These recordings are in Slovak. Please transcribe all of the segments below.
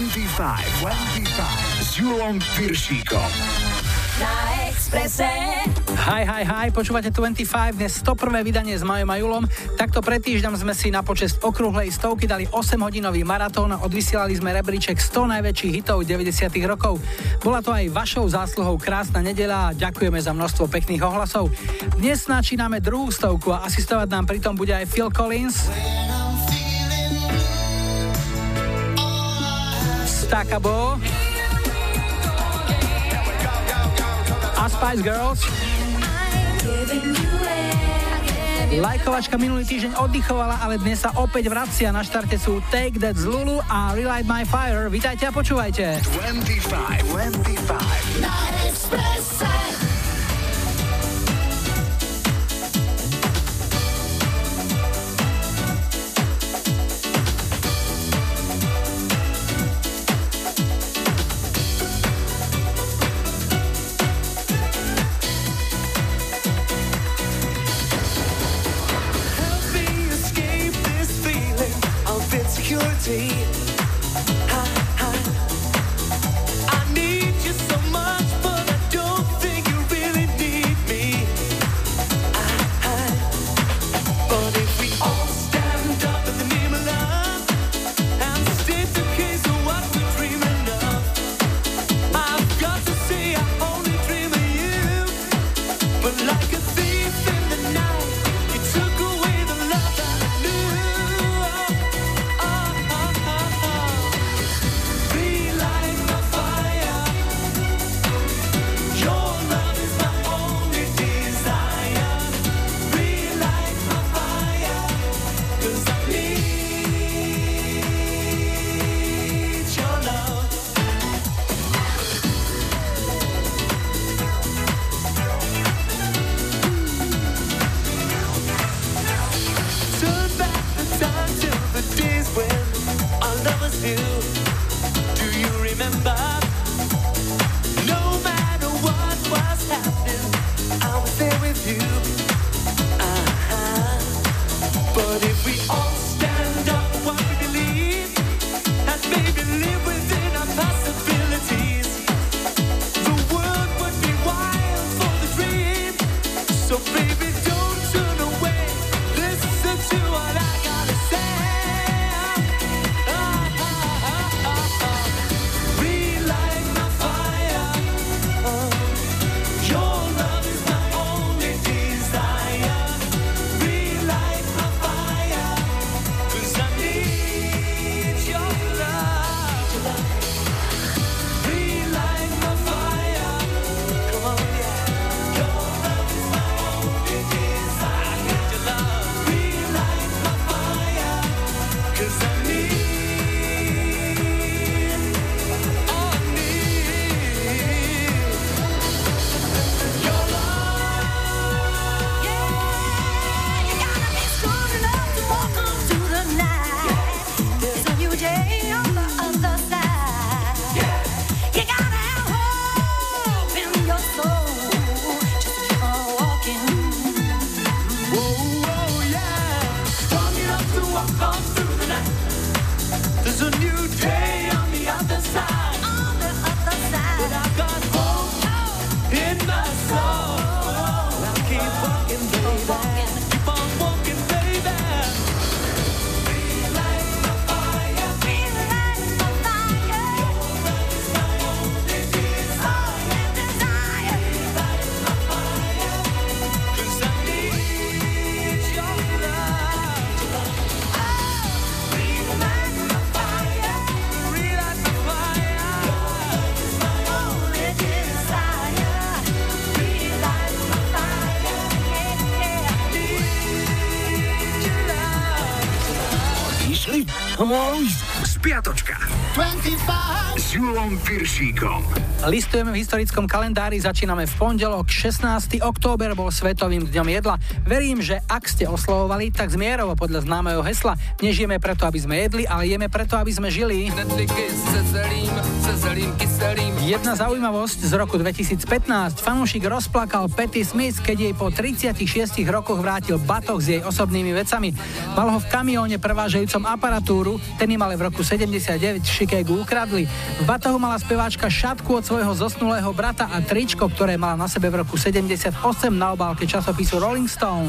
25, 25 s Julom Piršíkom. Na Exprese. Hi, hi, hi, počúvate 25, dnes 101. vydanie s Majom a Julom. Takto pred týždňom sme si na počest okrúhlej stovky dali 8-hodinový maratón a odvysielali sme rebríček 100 najväčších hitov 90 rokov. Bola to aj vašou zásluhou krásna nedela a ďakujeme za množstvo pekných ohlasov. Dnes načíname druhú stovku a asistovať nám pritom bude aj Phil Collins. Stakabo. a Spice Girls. Lajkovačka minulý týždeň oddychovala, ale dnes sa opäť vracia. Na štarte sú Take That z Lulu a Relight My Fire. Vítajte a počúvajte. 25, 25. Na Piršíkom. Listujeme v historickom kalendári, začíname v pondelok, 16. október bol svetovým dňom jedla. Verím, že ak ste oslovovali, tak zmierovo podľa známeho hesla. Nežijeme preto, aby sme jedli, ale jeme preto, aby sme žili. Jedna zaujímavosť z roku 2015. Fanúšik rozplakal Patty Smith, keď jej po 36 rokoch vrátil batoh s jej osobnými vecami. Mal ho v kamióne prevážajúcom aparatúru, ten im ale v roku 79 6 Chicagu ukradli. V batohu mala speváčka šatku od svojho zosnulého brata a tričko, ktoré mala na sebe v roku 78 na obálke časopisu Rolling Stone.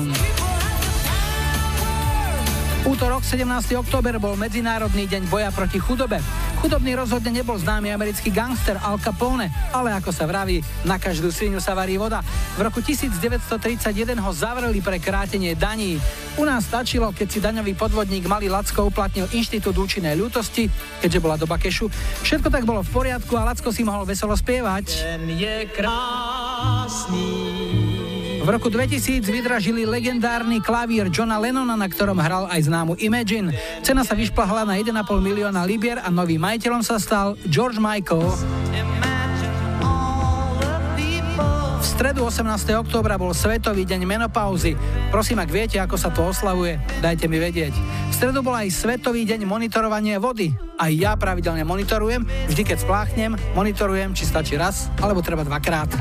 Útorok 17. október bol Medzinárodný deň boja proti chudobe. Chudobný rozhodne nebol známy americký gangster Al Capone, ale ako sa vraví, na každú svinu sa varí voda. V roku 1931 ho zavreli pre krátenie daní. U nás stačilo, keď si daňový podvodník Malý Lacko uplatnil inštitút účinnej ľútosti, keďže bola doba kešu. Všetko tak bolo v poriadku a Lacko si mohol veselo spievať. Ten je krásny. V roku 2000 vydražili legendárny klavír Johna Lennona, na ktorom hral aj známu Imagine. Cena sa vyšplhala na 1,5 milióna libier a novým majiteľom sa stal George Michael. V stredu 18. októbra bol Svetový deň menopauzy. Prosím, ak viete, ako sa to oslavuje, dajte mi vedieť. V stredu bol aj Svetový deň monitorovania vody. Aj ja pravidelne monitorujem, vždy keď spláchnem, monitorujem, či stačí raz, alebo treba dvakrát.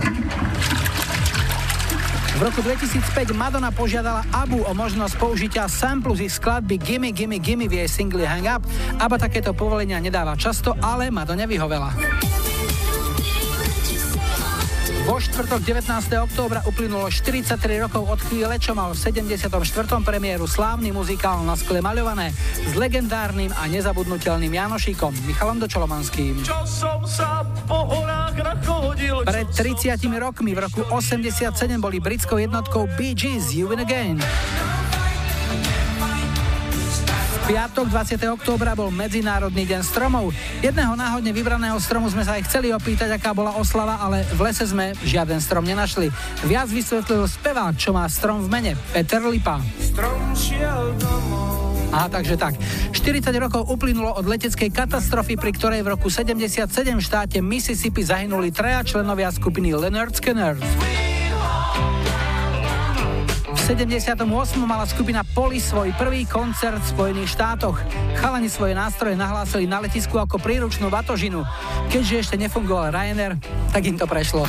V roku 2005 Madonna požiadala Abu o možnosť použitia samplu z ich skladby Gimme Gimme Gimme v jej singli Hang Up. Aba takéto povolenia nedáva často, ale Madonna vyhovela. Vo štvrtok 19. októbra uplynulo 43 rokov od chvíle, čo mal v 74. premiéru slávny muzikál na skle maľované s legendárnym a nezabudnutelným Janošíkom Michalom Dočolomanským. Pred 30 rokmi v roku 87 boli britskou jednotkou Bee Gees You Win Again piatok 20. októbra bol Medzinárodný deň stromov. Jedného náhodne vybraného stromu sme sa aj chceli opýtať, aká bola oslava, ale v lese sme žiaden strom nenašli. Viac vysvetlil spevák, čo má strom v mene, Peter Lipa. Strom šiel domov. Aha, takže tak. 40 rokov uplynulo od leteckej katastrofy, pri ktorej v roku 77 v štáte Mississippi zahynuli traja členovia skupiny Leonard Skinner. 78. mala skupina Poli svoj prvý koncert v Spojených štátoch. Chalani svoje nástroje nahlásili na letisku ako príručnú batožinu. Keďže ešte nefungoval Ryanair, tak im to prešlo.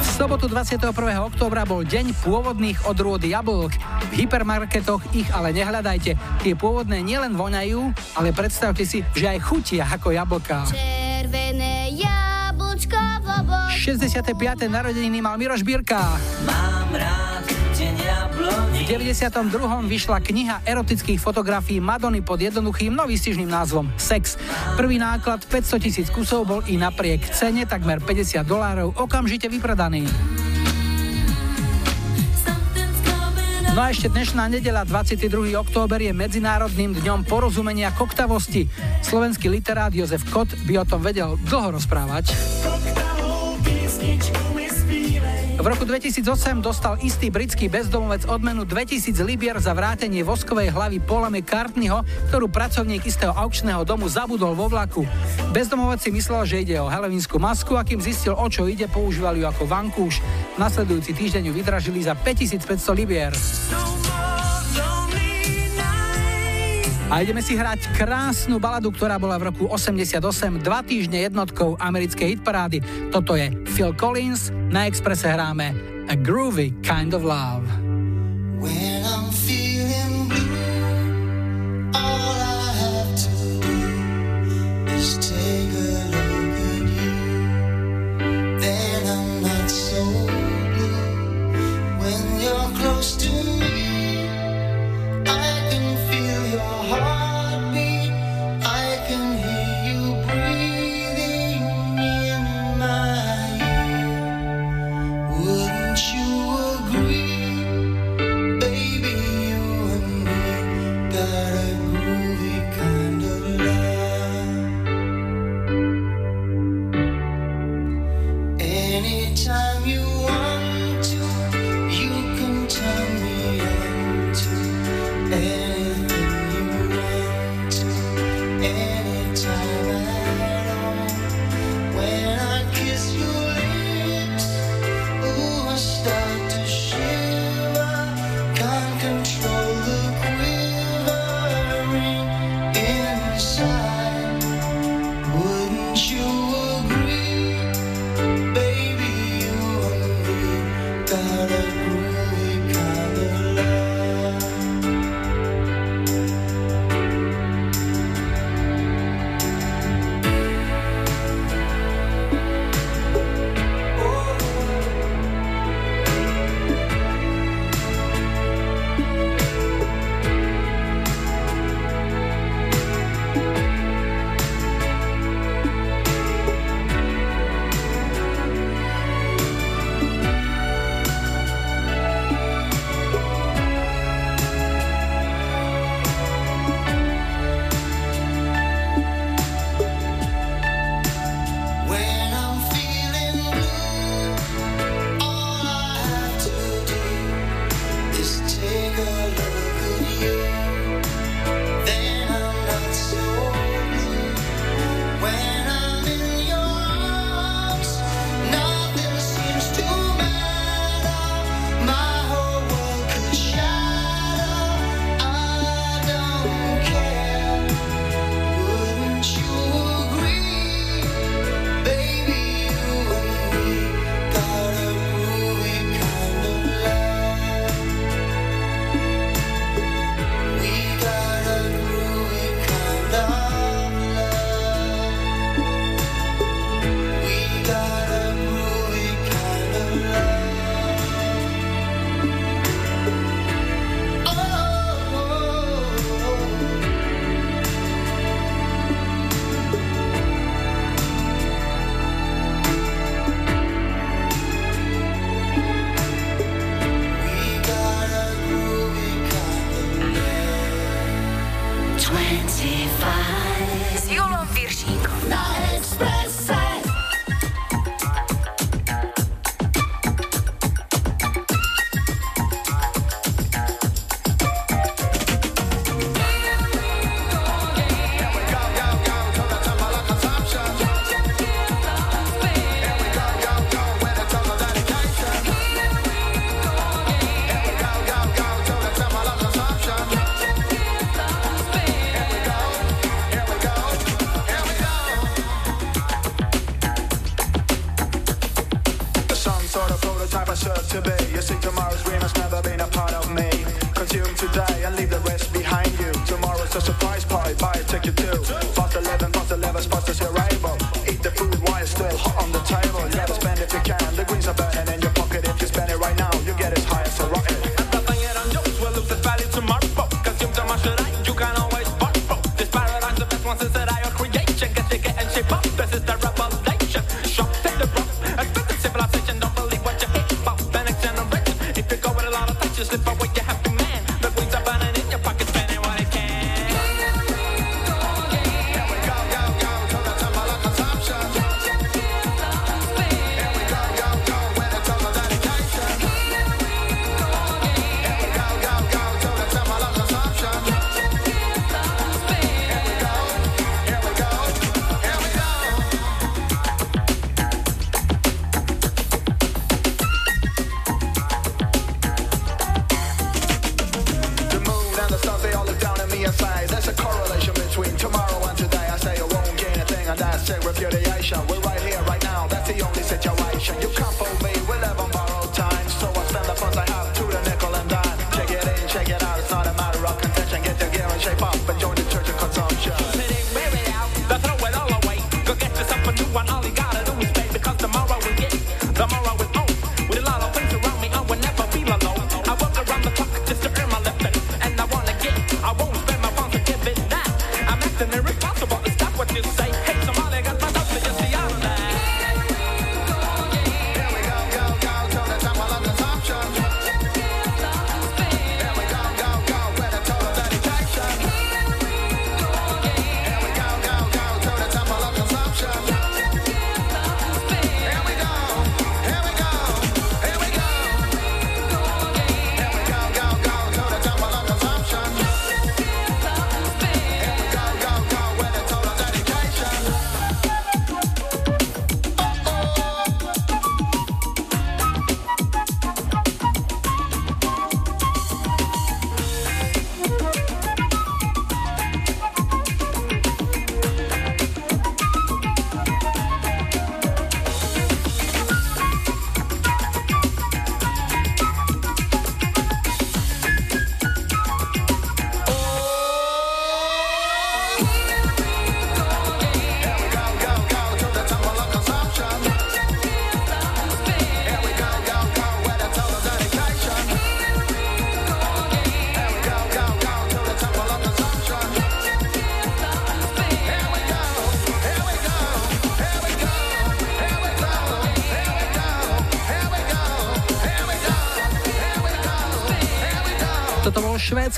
V sobotu 21. októbra bol deň pôvodných odrôd jablk. V hypermarketoch ich ale nehľadajte. Tie pôvodné nielen voňajú, ale predstavte si, že aj chutia ako jablka. Červené 65. narodeniny mal Miroš Bírka. Mám rád v 92. vyšla kniha erotických fotografií Madony pod jednoduchým, no výstižným názvom Sex. Prvý náklad 500 tisíc kusov bol i napriek cene takmer 50 dolárov okamžite vypredaný. No a ešte dnešná nedela, 22. október, je Medzinárodným dňom porozumenia koktavosti. Slovenský literát Jozef Kot by o tom vedel dlho rozprávať. V roku 2008 dostal istý britský bezdomovec odmenu 2000 libier za vrátenie voskovej hlavy Paula McCartneyho, ktorú pracovník istého aukčného domu zabudol vo vlaku. Bezdomovec si myslel, že ide o helovínsku masku a kým zistil, o čo ide, používali ju ako vankúš. Nasledujúci týždeň ju vydražili za 5500 libier. A ideme si hrať krásnu baladu, ktorá bola v roku 88 dva týždne jednotkou americkej hitparády. Toto je Phil Collins, na Expresse hráme A Groovy Kind of Love. When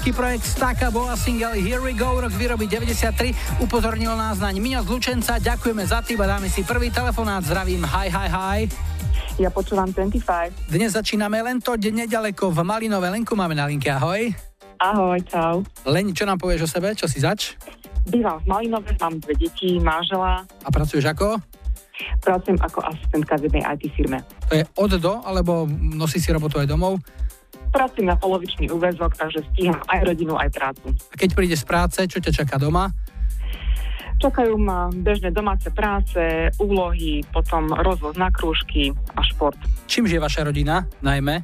švédsky projekt Staka, bola single Here We Go, rok výroby 93. Upozornil nás naň Miňo z Lučenca. Ďakujeme za tým a dáme si prvý telefonát. Zdravím, hi, hi, hi. Ja počúvam 25. Dnes začíname len to, deň nedaleko v Malinové. Lenku máme na linke, ahoj. Ahoj, čau. Len, čo nám povieš o sebe? Čo si zač? Bývam v Malinove, mám dve deti, manžela. A pracuješ ako? Pracujem ako asistentka v jednej IT firme. To je od do, alebo nosí si robotu aj domov? Pracujem na polovičný úvezok, takže stíham aj rodinu, aj prácu. A keď prídeš z práce, čo ťa čaká doma? Čakajú ma bežné domáce práce, úlohy, potom rozvoz na krúžky a šport. Čím žije vaša rodina, najmä? E,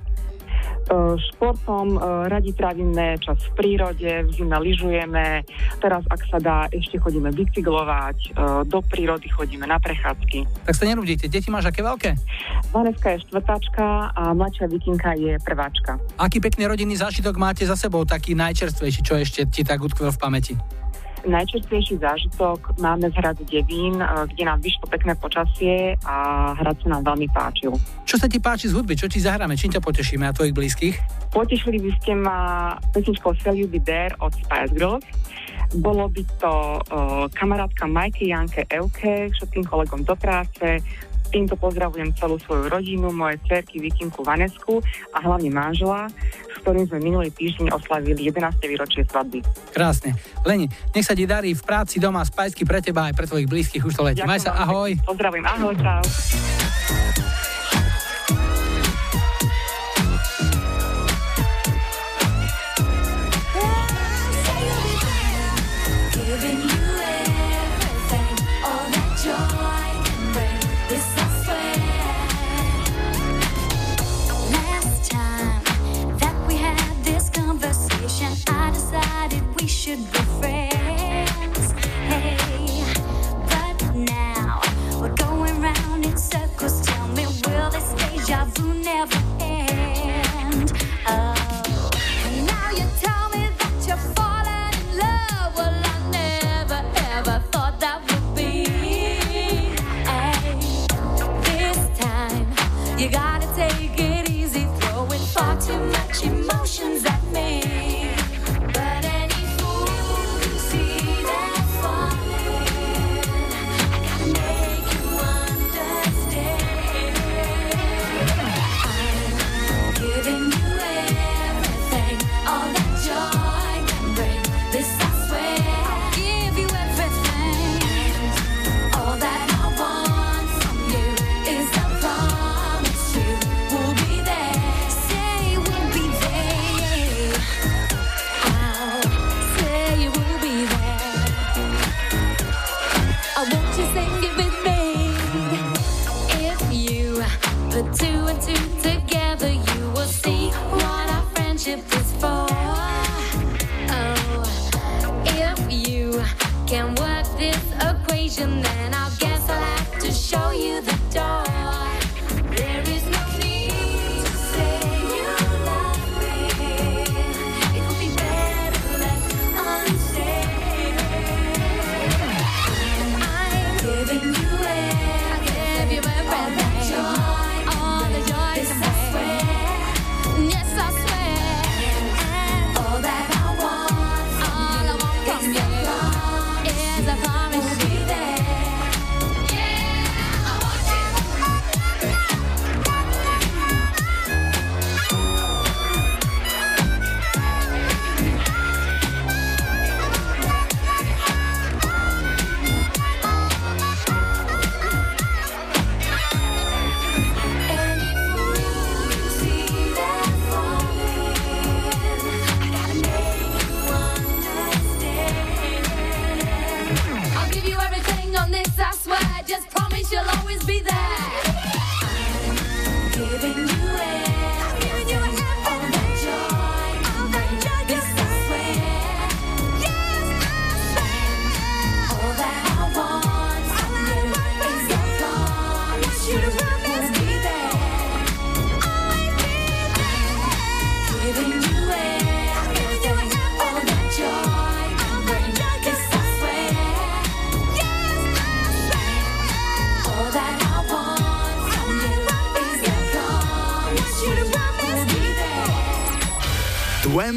Športom e, radi trávime čas v prírode, v zime lyžujeme, teraz ak sa dá, ešte chodíme bicyklovať, e, do prírody chodíme na prechádzky. Tak sa nerudíte, deti máš aké veľké? Vaneska je štvrtáčka a mladšia Vikinka je prváčka. Aký pekný rodinný zážitok máte za sebou, taký najčerstvejší, čo ešte ti tak utkvel v pamäti? Najčastejší zážitok máme z hradu Devín, e, kde nám vyšlo pekné počasie a hrad sa nám veľmi páčil. Čo sa ti páči z hudby? Čo ti zahráme? Čím ťa potešíme a tvojich blízkych? Potešili by ste ma pesničkou Sell You Be There od Spice Girls. Bolo by to uh, kamarátka Majky, Janke, Euke, všetkým kolegom do práce. Týmto pozdravujem celú svoju rodinu, moje cerky Vikinku Vanesku a hlavne manžela, s ktorým sme minulý týždeň oslavili 11. výročie svadby. Krásne. Leni, nech sa ti darí v práci doma, spajsky pre teba aj pre tvojich blízkych už to letí. Maj sa, ahoj. Pozdravujem, ahoj, čau. You tell me that you fallen in love. Well, I never ever thought that would be. This time you gotta take it easy, throwing far too much emotions at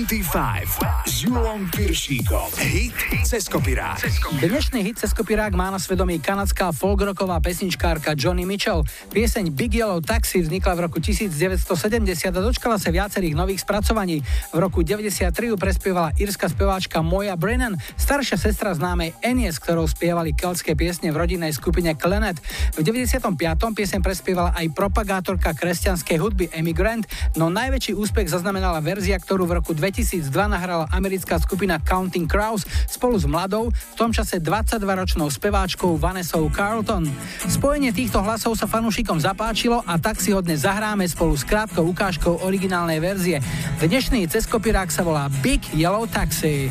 25 s Julom Piršíkom. Hit cez kopirát. Dnešný hit cez kopirák má na svedomí kanadská folkroková pesničkárka Johnny Mitchell. Pieseň Big Yellow Taxi vznikla v roku 1970 a dočkala sa viacerých nových spracovaní. V roku 93 ju prespievala írska speváčka Moja Brennan, staršia sestra známej Annie, s ktorou spievali keltské piesne v rodinnej skupine Klenet. V 95. pieseň prespievala aj propagátorka kresťanskej hudby Amy Grant, no najväčší úspech zaznamenala verzia, ktorú v roku 2002 nahrala americká skupina Counting Crows spolu s mladou, v tom čase 22-ročnou speváčkou Vanessou Carlton. Spojenie týchto hlasov sa fanúšikom zapáčilo a tak si ho dnes zahráme spolu s krátkou ukážkou originálnej verzie. Dnešný ceskopirák sa volá Big Yellow Taxi.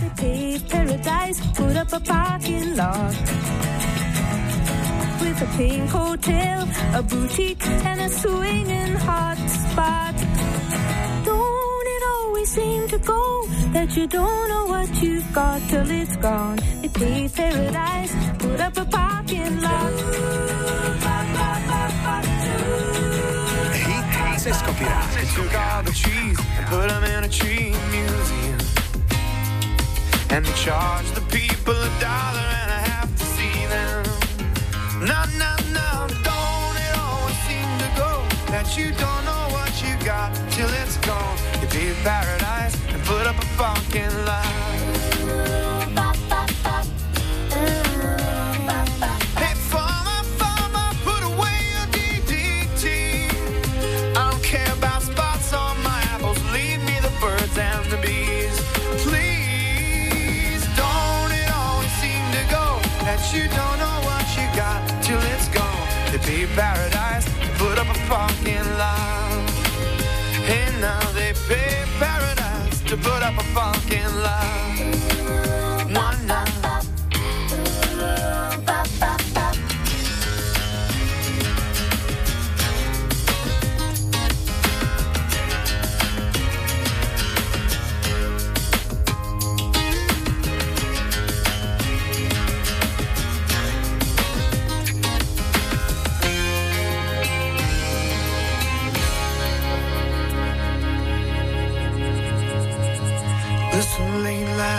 With a pink hotel, a boutique, and a swinging hot spot. Don't it always seem to go that you don't know what you've got till it's gone? They paved paradise, put up a parking lot. Hit cez kopirát. Took all the trees and put them in a tree museum. And they charge the people a dollar and a half to see them. No, no, no, don't it always seem to go that you don't know what you got till it's gone. Paradise and put up a fucking lot. Hey, farmer, farmer, put away your DDT. I don't care about spots on my apples. Leave me the birds and the bees. Please, don't it always seem to go that you don't know what you got till it's gone? They pay paradise, put up a parking lot. Hey, now they pay paradise to put up a fucking lot.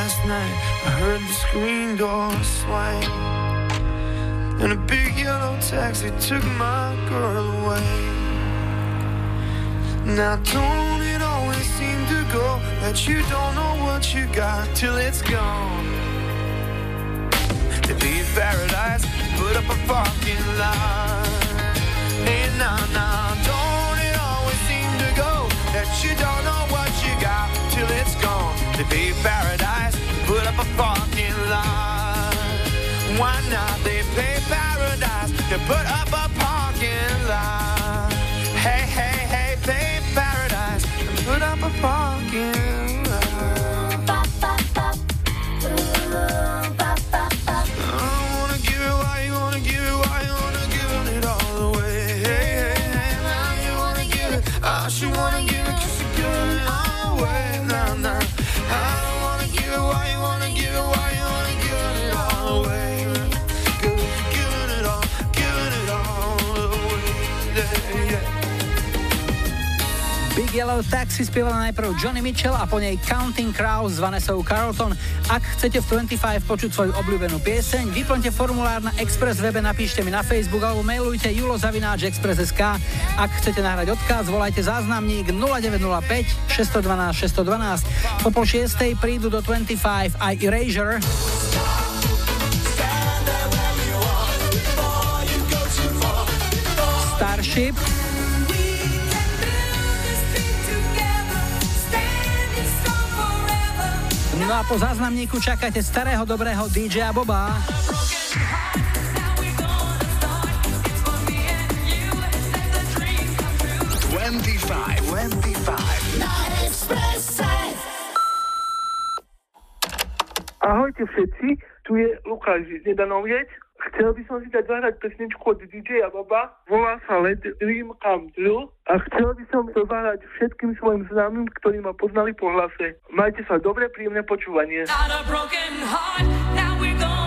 Last night, I heard the screen door swing. And a big yellow taxi took my girl away. Now, don't it always seem to go that you don't know what you got till it's gone? To be paradise, put up a parking lot. Hey, now, now, don't it always seem to go that you don't know what you got till it's gone? To be paradise, up a parking lot. Why not? They pay paradise to put up a parking lot. Hey, hey, hey, pay paradise and put up a parking lot. Yellow Taxi spievala najprv Johnny Mitchell a po nej Counting Crows s Vanessou Carlton. Ak chcete v 25 počuť svoju obľúbenú pieseň, vyplňte formulár na Express webe, napíšte mi na Facebook alebo mailujte julozavináčexpress.sk. Ak chcete nahrať odkaz, volajte záznamník 0905 612 612. Po pol šiestej prídu do 25 aj Erasure. Starship. No a po záznamníku čakáte starého dobrého DJ Boba. 25, 25. Ahojte všetci, tu je Lukáš Nedanoviec. Chcel by som si dať zahrať pesničku od DJ Baba, volá sa Let Dream Come True a chcel by som to zahrať všetkým svojim známym, ktorí ma poznali po hlase. Majte sa dobre, príjemné počúvanie. Not a broken heart, now we're gonna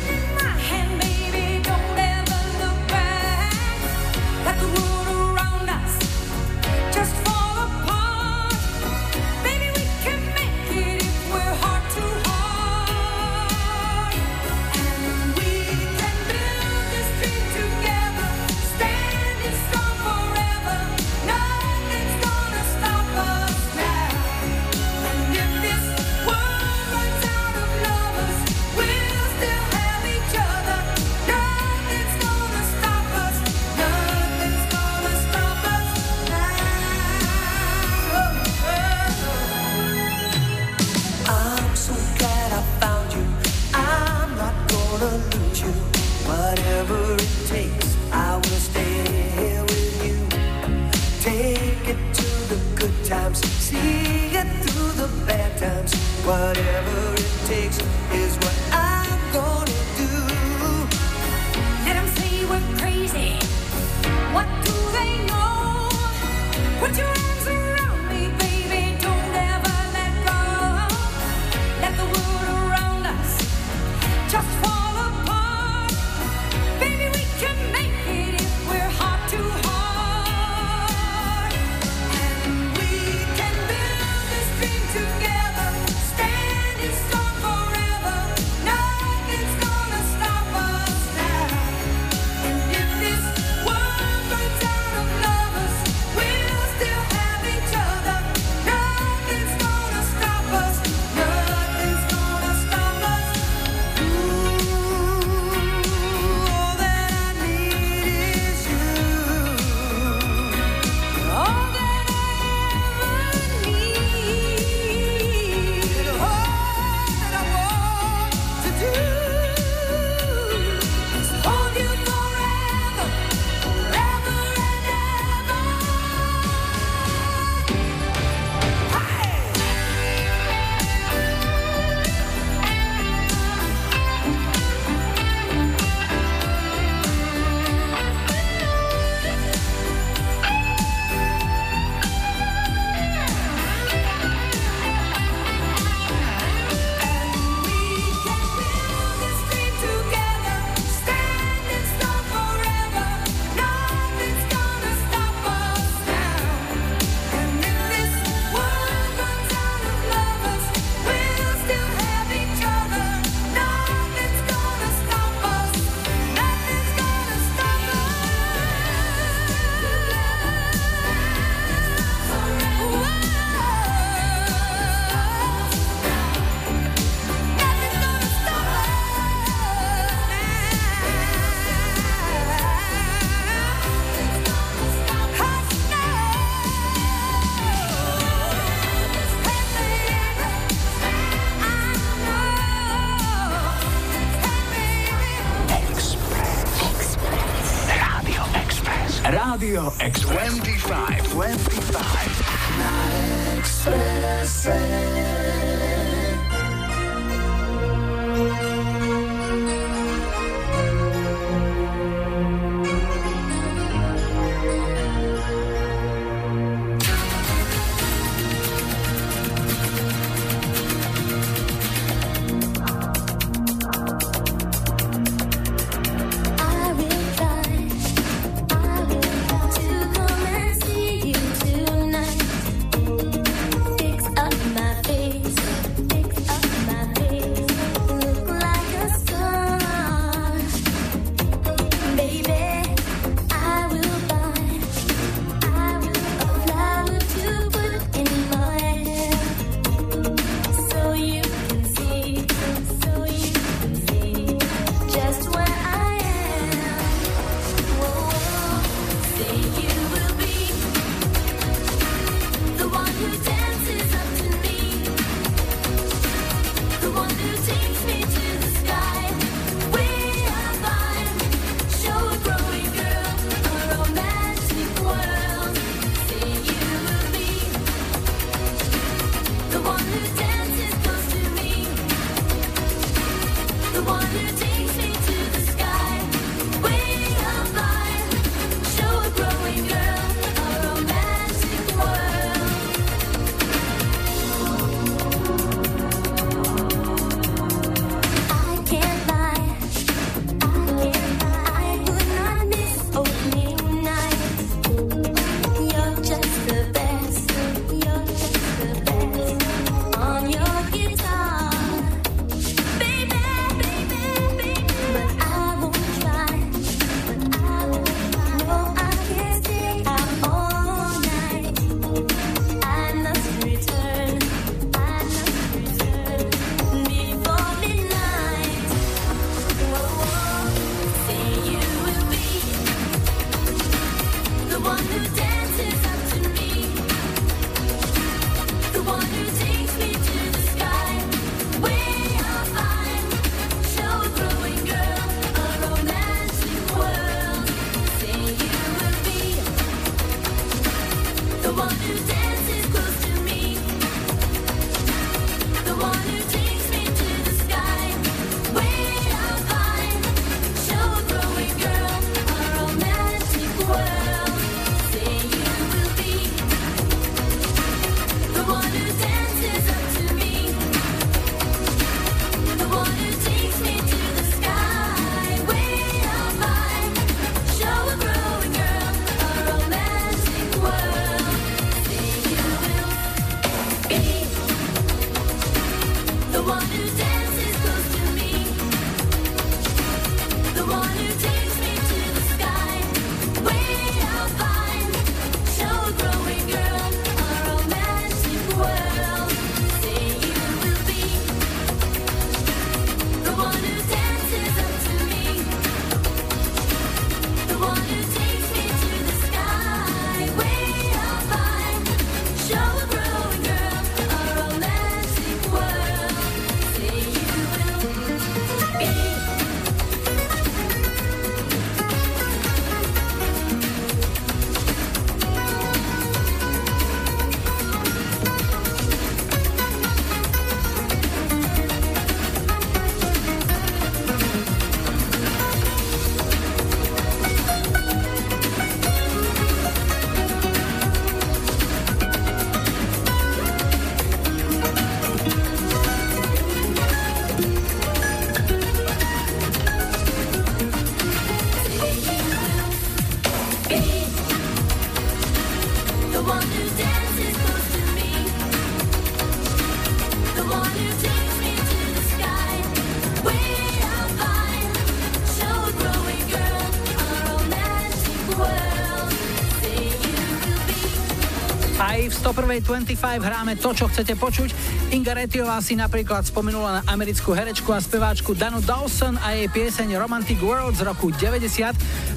V 101.25 hráme to, čo chcete počuť. Inga Retiová si napríklad spomenula na americkú herečku a speváčku Danu Dawson a jej pieseň Romantic World z roku 90.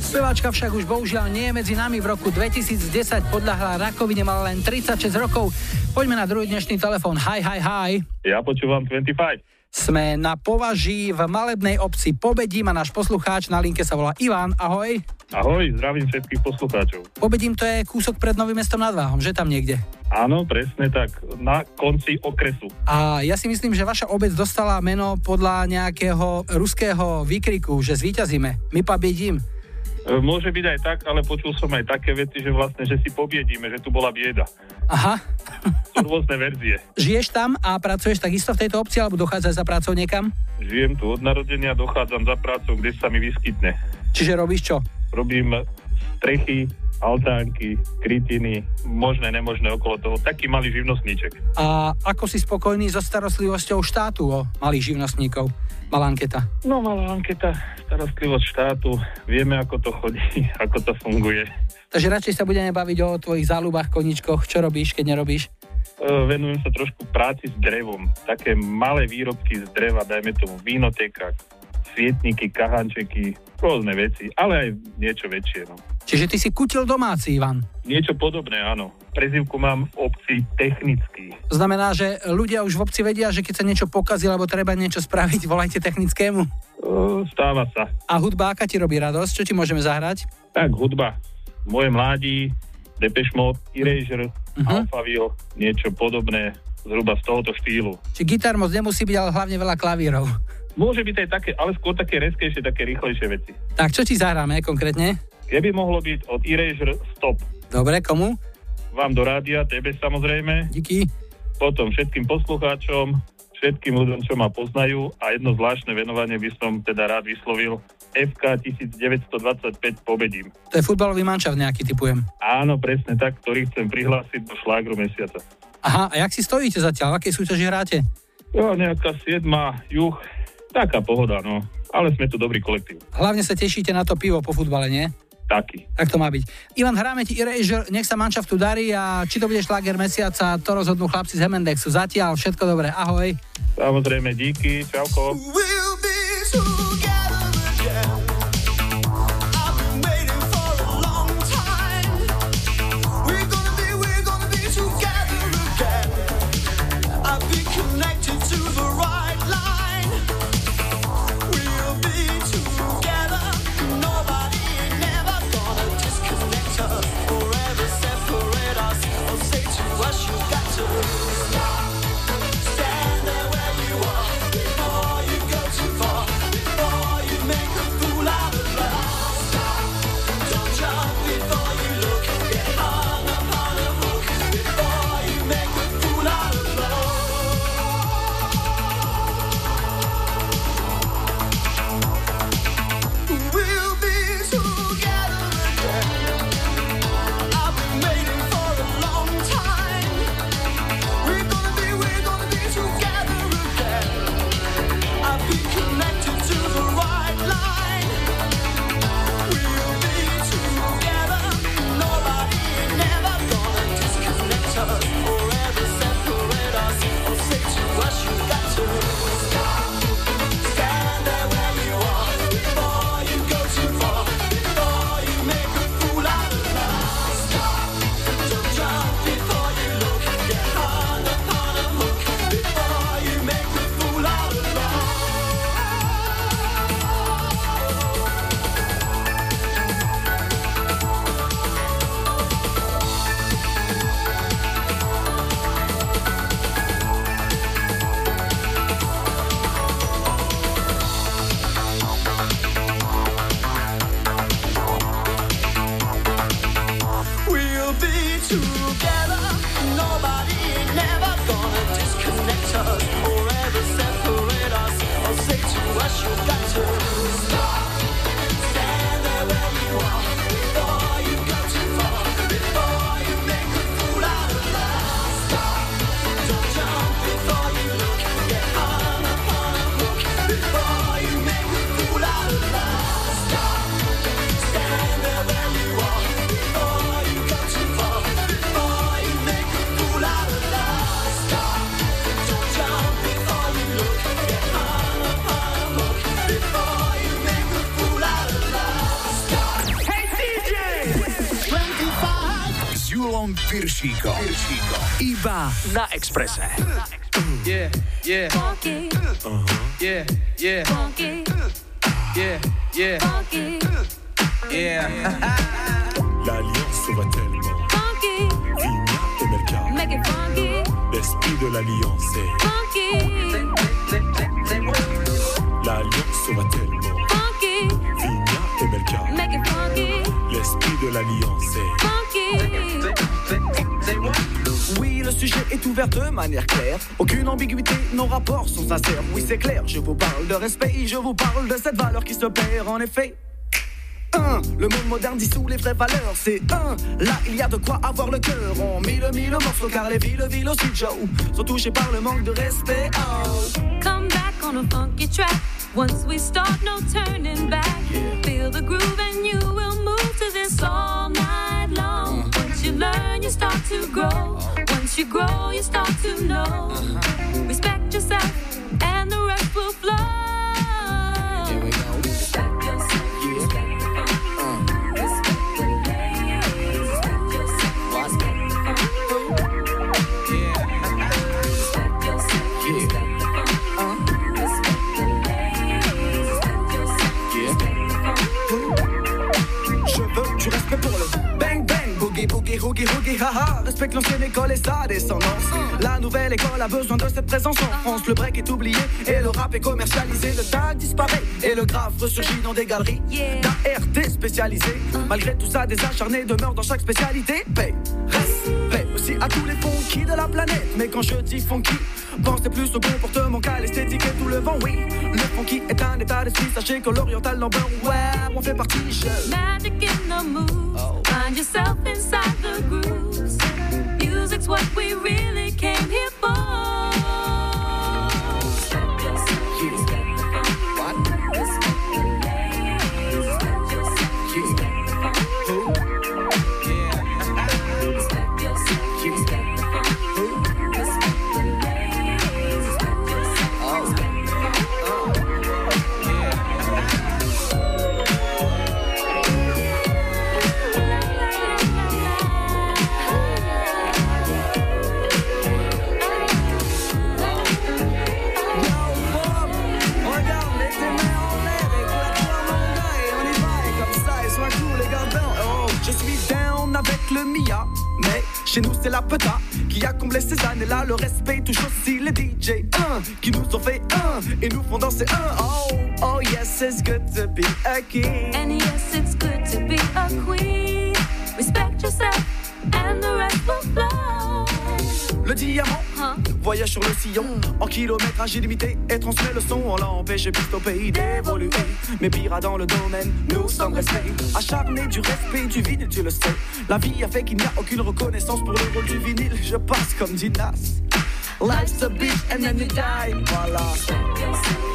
Speváčka však už bohužiaľ nie je medzi nami. V roku 2010 podľahla rakovine, mala len 36 rokov. Poďme na druhý dnešný telefón. Hi, hi, hi. Ja počúvam 25. Sme na považí v malebnej obci Pobedím a náš poslucháč na linke sa volá Ivan. Ahoj. Ahoj, zdravím všetkých poslucháčov. Pobedím to je kúsok pred Novým mestom nad Váhom, že tam niekde. Áno, presne tak, na konci okresu. A ja si myslím, že vaša obec dostala meno podľa nejakého ruského výkriku, že zvíťazíme. My pobedím. E, Môže byť aj tak, ale počul som aj také veci, že vlastne, že si pobiedíme, že tu bola bieda. Aha. Sú rôzne verzie. Žiješ tam a pracuješ takisto v tejto obci, alebo dochádzaš za prácou niekam? Žijem tu od narodenia, dochádzam za prácou, kde sa mi vyskytne. Čiže robíš čo? Robím strechy, altánky, krytiny, možné, nemožné okolo toho. Taký malý živnostníček. A ako si spokojný so starostlivosťou štátu o malých živnostníkov? Malá anketa. No malá anketa, starostlivosť štátu, vieme ako to chodí, ako to funguje. Takže radšej sa budeme baviť o tvojich záľubách, koničkoch, čo robíš, keď nerobíš? E, venujem sa trošku práci s drevom. Také malé výrobky z dreva, dajme tomu vínoteka, svietniky, kahančeky, rôzne veci, ale aj niečo väčšie. No. Čiže ty si kutil domáci, Ivan. Niečo podobné, áno. Prezivku mám v obci technický. To znamená, že ľudia už v obci vedia, že keď sa niečo pokazí, alebo treba niečo spraviť, volajte technickému. E, stáva sa. A hudba, aká ti robí radosť? Čo ti môžeme zahrať? Tak, hudba. Moje mládí, Depeche Mode, Erasure, uh-huh. Alphaville, niečo podobné, zhruba z tohoto štýlu. Či gitár moc nemusí byť, ale hlavne veľa klavírov. Môže byť aj také, ale skôr také reskejšie, také rýchlejšie veci. Tak, čo ti zahráme konkrétne? Keby mohlo byť od Erasure Stop. Dobre, komu? Vám do rádia, tebe samozrejme. Díky. Potom všetkým poslucháčom, všetkým ľuďom, čo ma poznajú a jedno zvláštne venovanie by som teda rád vyslovil FK 1925 Pobedím. To je futbalový manšaft nejaký, typujem. Áno, presne tak, ktorý chcem prihlásiť do šlágru mesiaca. Aha, a jak si stojíte zatiaľ? V akej súťaži hráte? Jo, nejaká siedma, juh, taká pohoda, no. Ale sme tu dobrý kolektív. Hlavne sa tešíte na to pivo po futbale, nie? Taký. Tak to má byť. Ivan, hráme ti Erasure, nech sa manšaftu darí a či to bude šláger mesiaca, to rozhodnú chlapci z Hemendexu. Zatiaľ všetko dobré, ahoj. Samozrejme, díky, čauko. We'll na Exprese. Yeah, yeah. Je vous parle de cette valeur qui se perd en effet. Un, le monde moderne dissout les vraies valeurs. C'est un, là il y a de quoi avoir le cœur. On mille mille morceaux car les villes, villes aussi Joe sont touchées par le manque de respect. Oh. Come back on a funky track. Once we start, no turning back. Feel the groove and you will move to this all night long. Once you learn, you start to grow. Once you grow, you start to know. Hoogie hoogie, haha. Respecte l'ancienne école et sa descendance. La nouvelle école a besoin de cette présence en France. Le break est oublié et le rap est commercialisé. Le tag disparaît et le graphe ressurgit dans des galeries d'ART spécialisées. Malgré tout ça, des acharnés demeurent dans chaque spécialité. Paix, respect aussi à tous les funky de la planète. Mais quand je dis funky, pensez plus au comportement qu'à l'esthétique et tout le vent. Oui, le funky est un état d'esprit. Sachez que l'oriental number, ouais, on fait partie. Je... Magic Mia, mais chez nous c'est la peta qui a comblé ces années-là. Le respect touche aussi les DJ, un qui nous ont fait un et nous font danser un. Oh, oh yes, it's good to be a king. And yes, it's good to be a queen. Respect yourself, and the rest will flow. Le diamant voyage sur le sillon en kilométrage illimité et transmet le son. On l'a empêché plus au pays d'évoluer. Mais pire dans le domaine, nous sommes restés acharnés du respect du vinyle, tu le sais. La vie a fait qu'il n'y a aucune reconnaissance pour le rôle du vinyle. Je passe comme dit Nas. Life's a bitch and then you die. Voilà.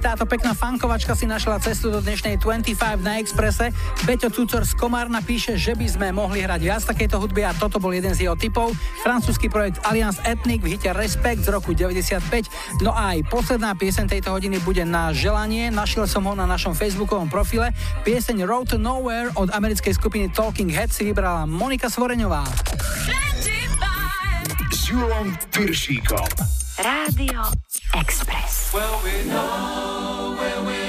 Táto pekná fankovačka si našla cestu do dnešnej 25 na Exprese. Peťo Cucor z Komárna píše, že by sme mohli hrať viac takejto hudby a toto bol jeden z jeho typov. Francúzsky projekt Alliance Ethnic v hite Respect z roku 95. No a aj posledná pieseň tejto hodiny bude na želanie. Našiel som ho na našom facebookovom profile. Pieseň Road to Nowhere od americkej skupiny Talking Heads si vybrala Monika Svoreňová. S Julom Piršíkom. Rádio Express. Well, we know where we're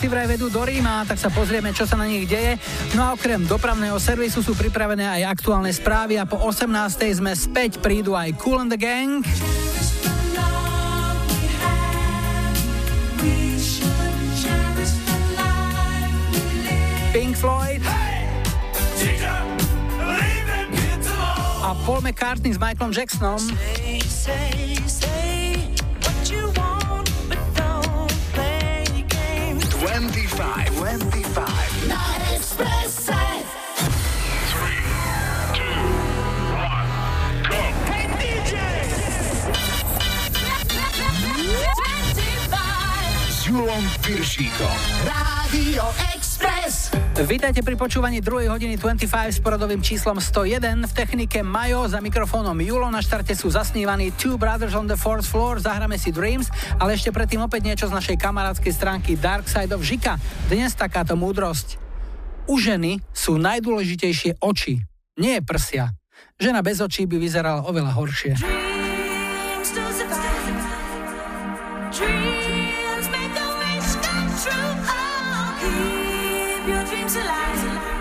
Cesty vraj vedú do Ríma, tak sa pozrieme, čo sa na nich deje. No a okrem dopravného servisu sú pripravené aj aktuálne správy a po 18. sme späť, prídu aj Cool and the Gang. Pink Floyd. A Paul McCartney s Michaelom Jacksonom. Piršíkom. Radio Express. Vítajte pri počúvaní 2. hodiny 25 s poradovým číslom 101. V technike Majo za mikrofónom Julo. Na štarte sú zasnívaní Two Brothers on the Fourth Floor. Zahráme si Dreams, ale ešte predtým opäť niečo z našej kamarádskej stránky Dark Side of Žika. Dnes takáto múdrosť. U ženy sú najdôležitejšie oči, nie prsia. Žena bez očí by vyzerala oveľa horšie. Dreams dreams alive.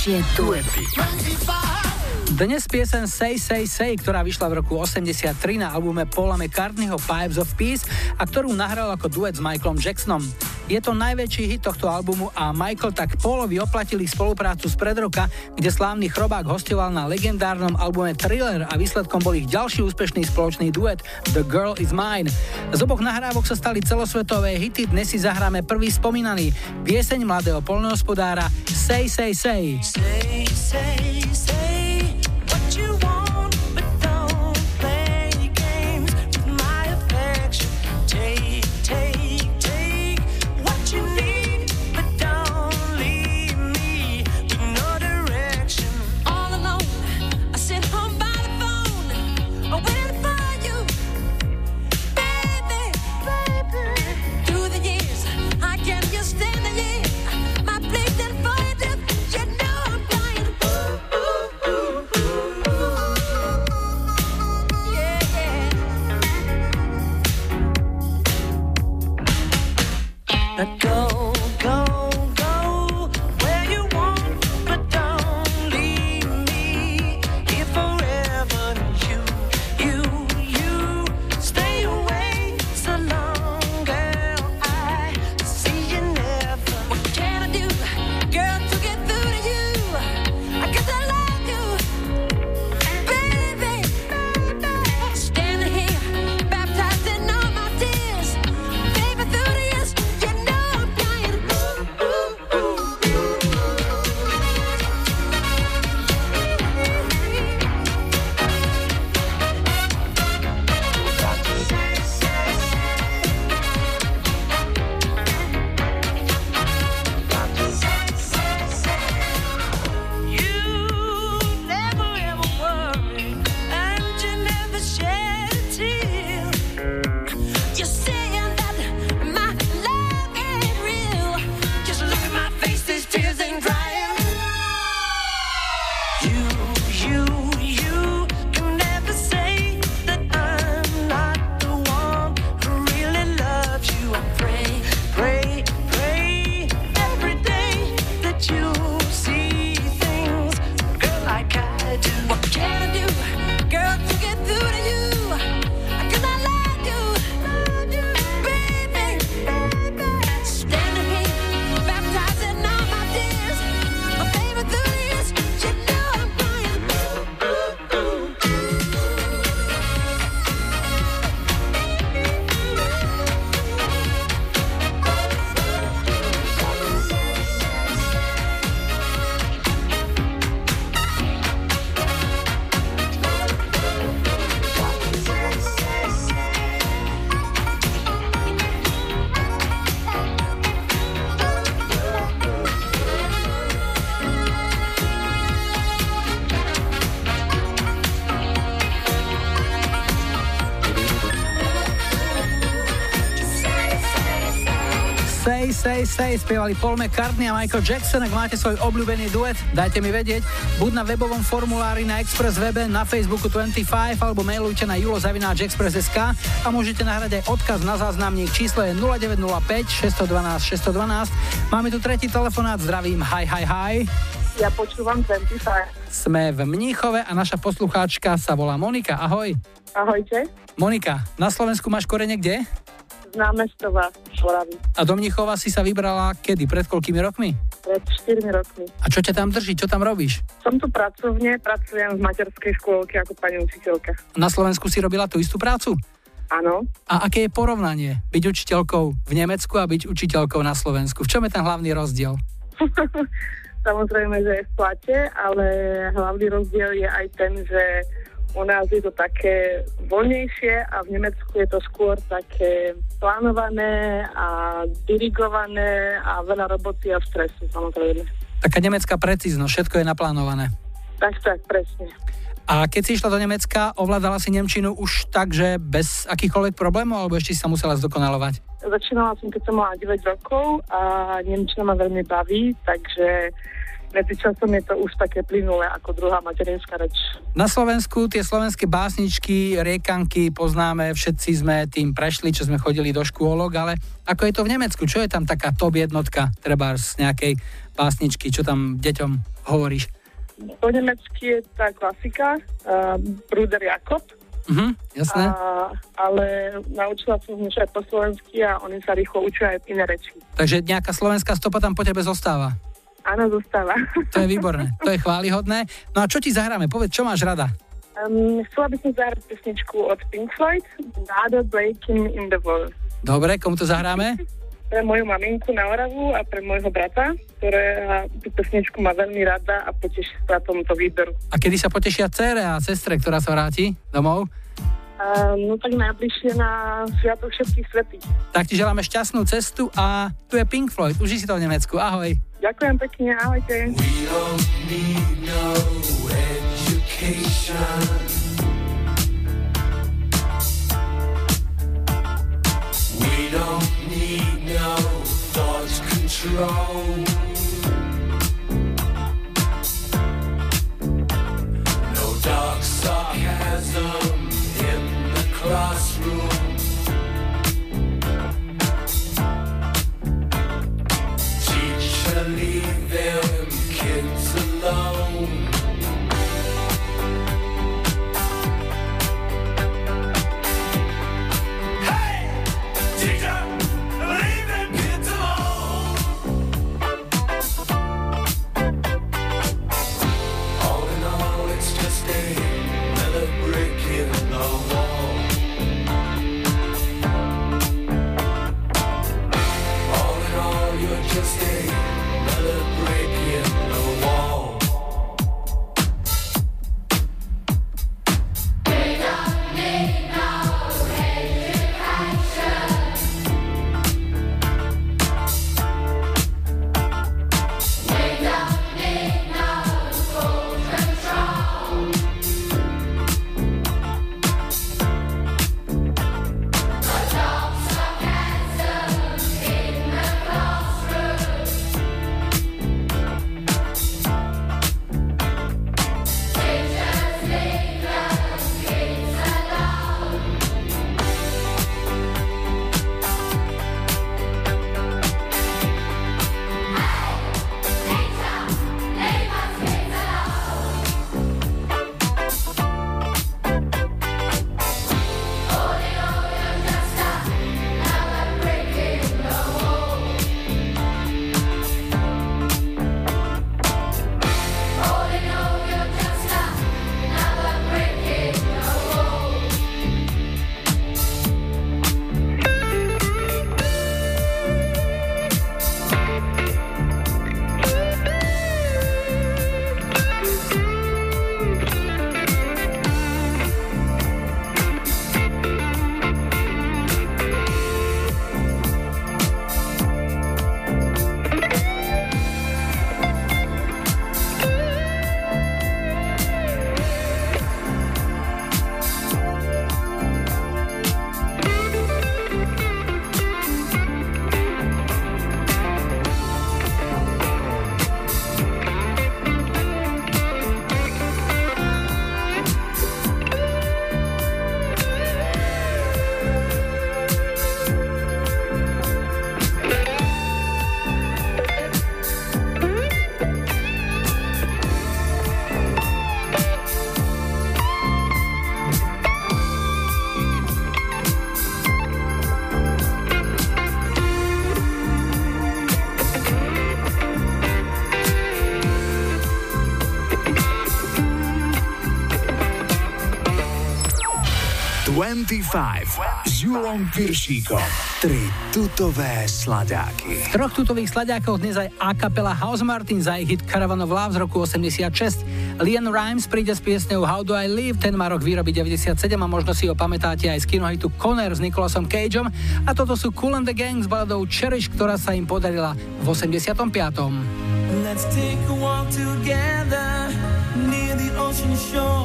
Najlepšie duety. Dnes piesen Say Say Say, ktorá vyšla v roku 83 na albume Paula McCartneyho Pipes of Peace a ktorú nahral ako duet s Michaelom Jacksonom. Je to najväčší hit tohto albumu a Michael tak Paulovi oplatili spoluprácu z pred roka, kde slávny chrobák hostoval na legendárnom albume Thriller a výsledkom bol ich ďalší úspešný spoločný duet The Girl Is Mine. Z oboch nahrávok sa stali celosvetové hity, dnes si zahráme prvý spomínaný pieseň mladého polnohospodára Say Say Say. Say, say, say Say, say, spievali Paul McCartney a Michael Jackson. Ak máte svoj obľúbený duet, dajte mi vedieť. Buď na webovom formulári na Express webe, na Facebooku 25 alebo mailujte na julozavináčexpress.sk a môžete nahrať aj odkaz na záznamník. Číslo je 0905 612 612. Máme tu tretí telefonát, zdravím, hi, hi, hi. Ja počúvam 25. Sme v Mníchove a naša poslucháčka sa volá Monika. Ahoj. Ahojte. Monika, na Slovensku máš korene kde? Z námestova Moravy. A do Mníchova si sa vybrala kedy? Pred koľkými rokmi? Pred 4 rokmi. A čo ťa tam drží? Čo tam robíš? Som tu pracovne, pracujem v materskej škôlke ako pani učiteľka. Na Slovensku si robila tú istú prácu? Áno. A aké je porovnanie byť učiteľkou v Nemecku a byť učiteľkou na Slovensku? V čom je ten hlavný rozdiel? Samozrejme, že je v plate, ale hlavný rozdiel je aj ten, že u nás je to také voľnejšie a v Nemecku je to skôr také plánované a dirigované a veľa roboty a stresu samozrejme. Taká nemecká precíznosť, všetko je naplánované. Tak, tak, presne. A keď si išla do Nemecka, ovládala si Nemčinu už tak, že bez akýchkoľvek problémov, alebo ešte si sa musela zdokonalovať? Začínala som, keď som mala 9 rokov a Nemčina ma veľmi baví, takže medzičasom je to už také plynulé ako druhá materinská reč. Na Slovensku tie slovenské básničky, riekanky poznáme, všetci sme tým prešli, čo sme chodili do škôlok, ale ako je to v Nemecku? Čo je tam taká top jednotka, treba z nejakej básničky, čo tam deťom hovoríš? Po nemecky je tá klasika, uh, Bruder Jakob, Mhm, jasné. a, ale naučila som už aj po slovensky a oni sa rýchlo učia aj iné reči. Takže nejaká slovenská stopa tam po tebe zostáva. Áno, zostáva. To je výborné, to je chválihodné. No a čo ti zahráme? Povedz, čo máš rada? Um, chcela by som zahrať pesničku od Pink Floyd, Dada Breaking in the Wall. Dobre, komu to zahráme? Pre moju maminku na Oravu a pre môjho brata, ktorá tú pesničku má veľmi rada a poteší sa tomto výberu. A kedy sa potešia cére a sestre, ktorá sa vráti domov? No tak najbližšie na Sviatok všetkých svetých. Tak ti želáme šťastnú cestu a tu je Pink Floyd. Uži si to v Nemecku. Ahoj. Ďakujem pekne, ahojte. need no education. We don't need no thought control. No dark sarcasm in the classroom. S Julom Piršíkom. Tri tutové sladáky. V troch tutových sladiakoch dnes aj a kapela House Martin za ich hit Caravan of Love z roku 86. Lian Rimes príde s piesňou How Do I Live, ten má rok výroby 97 a možno si ho pamätáte aj z kinohitu Conner s Nicolasom Cageom. A toto sú Cool and the Gang s baladou Cherish, ktorá sa im podarila v 85. Let's take a walk together near the ocean shore.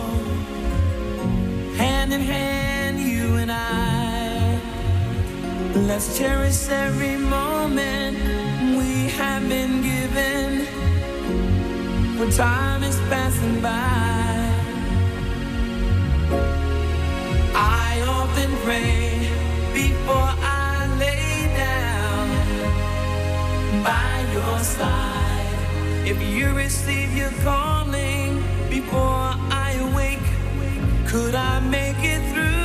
Hand in hand, and I. Let's cherish every moment we have been given. When time is passing by. I often pray before I lay down by your side. If you receive your calling before I awake, could I make it through?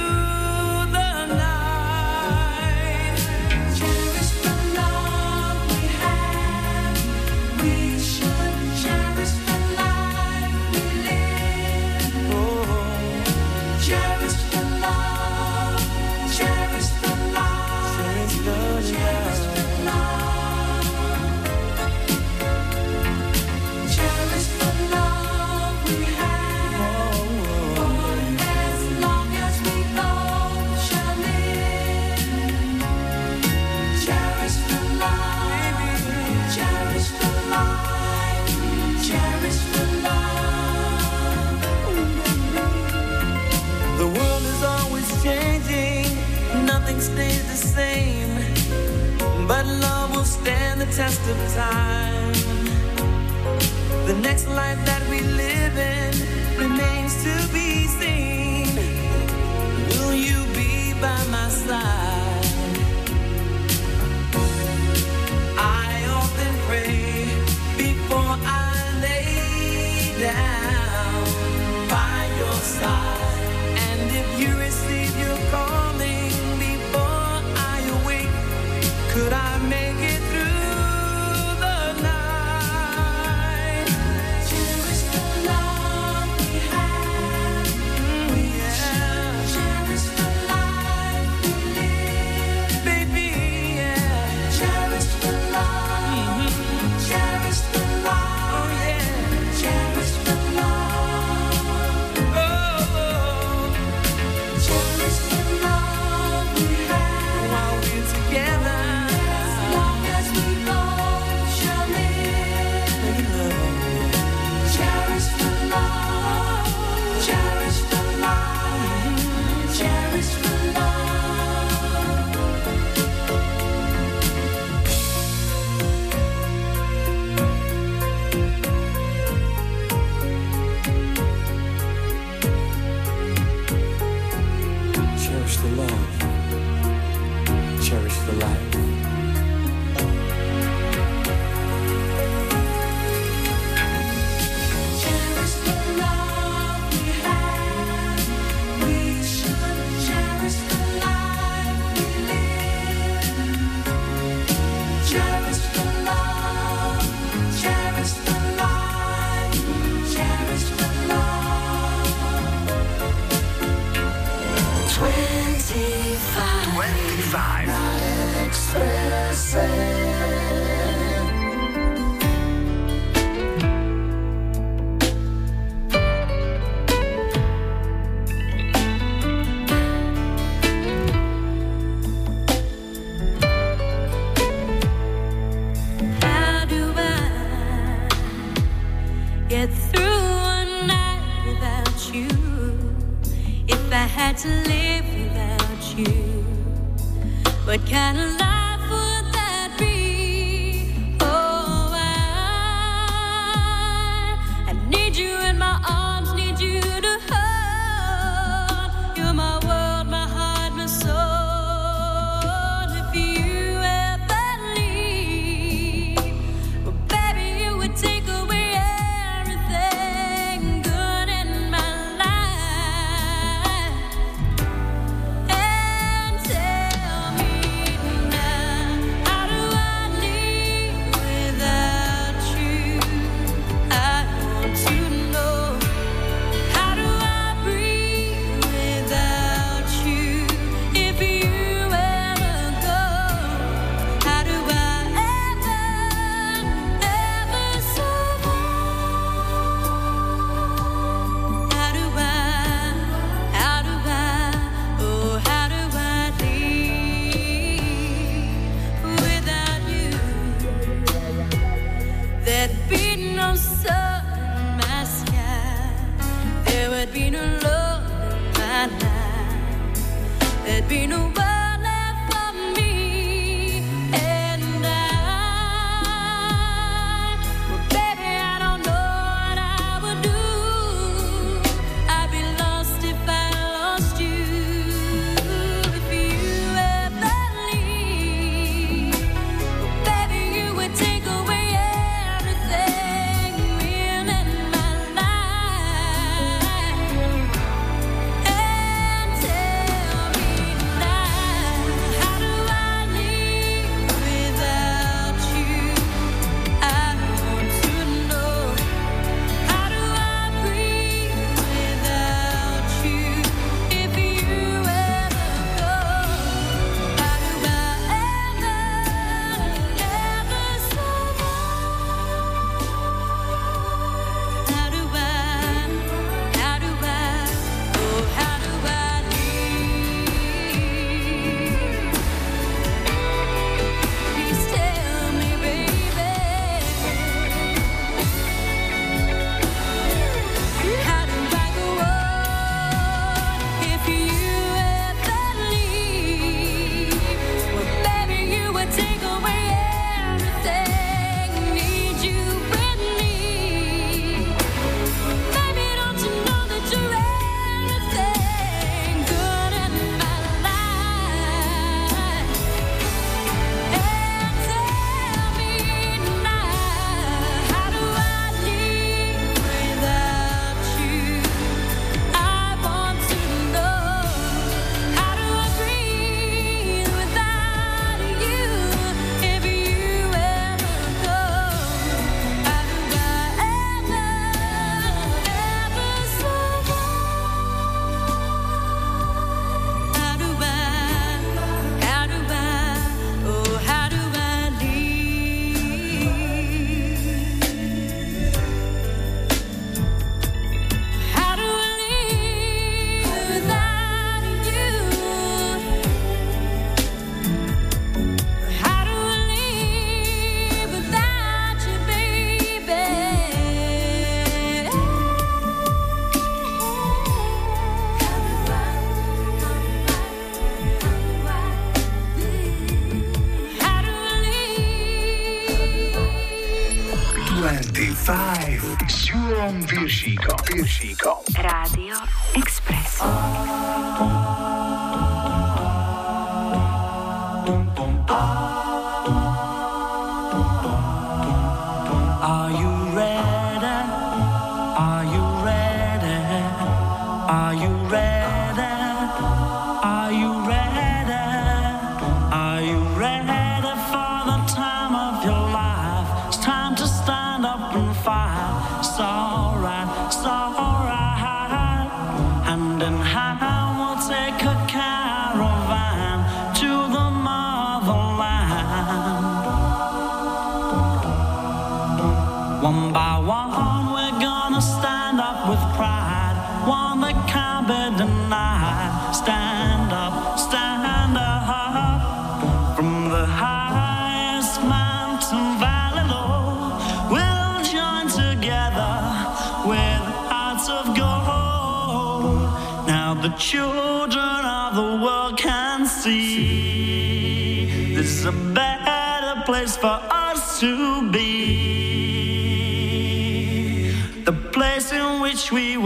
test of time. The next life that we live.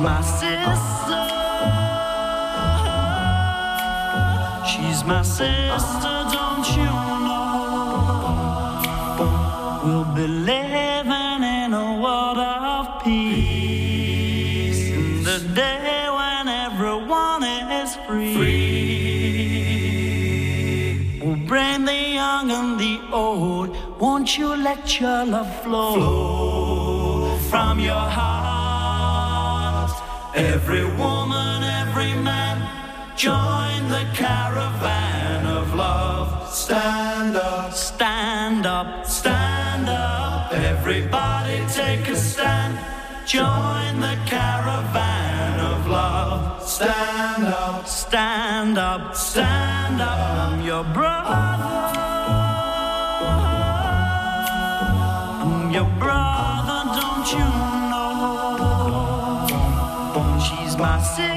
My sister. She's my sister, don't you know? We'll be living in a world of peace. In the day when everyone is free. We'll bring the young and the old. Won't you let your love flow from your heart? Every woman, every man, join the caravan of love. Stand up, stand up, stand up. Everybody take a stand. Join the caravan of love. Stand up, stand up, stand up. I'm your brother. I'm your brother, don't you my sister.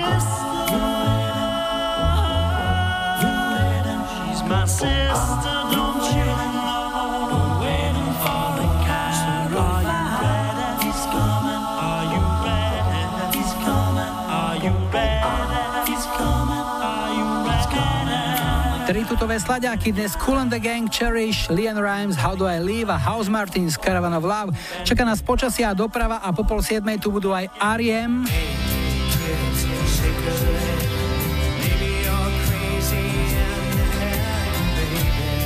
She's my sister, don't you know? Dnes Cool and the Gang, Cherish, Leon Rhymes, How Do I Live a House Martins, Caravan of Love. Čaká nás počasia a doprava a po pol siedmej tu budú aj R.E.M.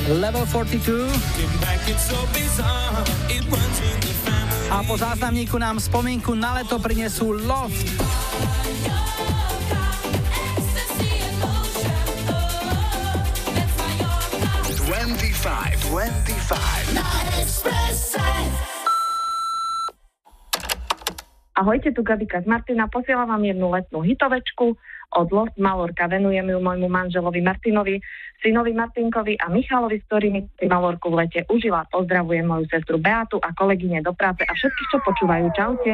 Level 42 a po záznamníku nám spomienku na leto prinesú Loft. 25, 25. Ahojte, tu Gabika z Martina, posielam vám jednu letnú hitovečku od Lost Malorka. Venujem ju môjmu manželovi Martinovi, synovi Martinkovi a Michalovi, s ktorými si Malorku v lete užila. Pozdravujem moju sestru Beatu a kolegyne do práce a všetkých, čo počúvajú. Čaute.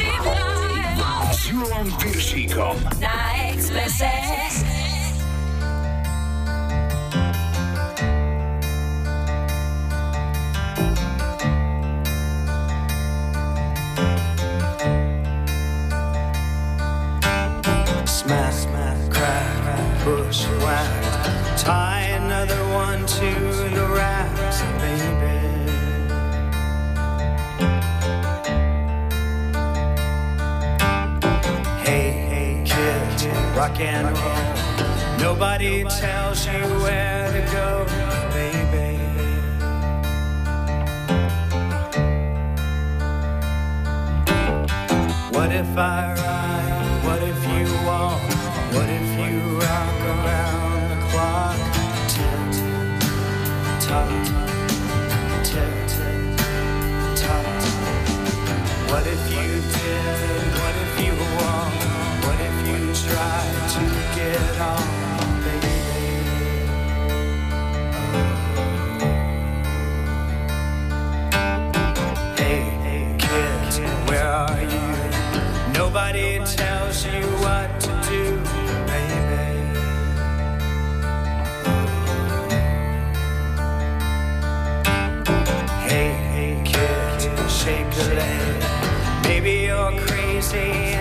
Divine. S Julom Piršíkom. Na Expresse. rock and roll. Nobody tells you where to go, baby. What if I ride? What if you walk? What if you rock around the clock? Tip, tip, Tilt, tip, tip, tot. What if you did? What Nobody tells you what to do, baby. Hey, hey, kid, shake the land. Maybe you're crazy.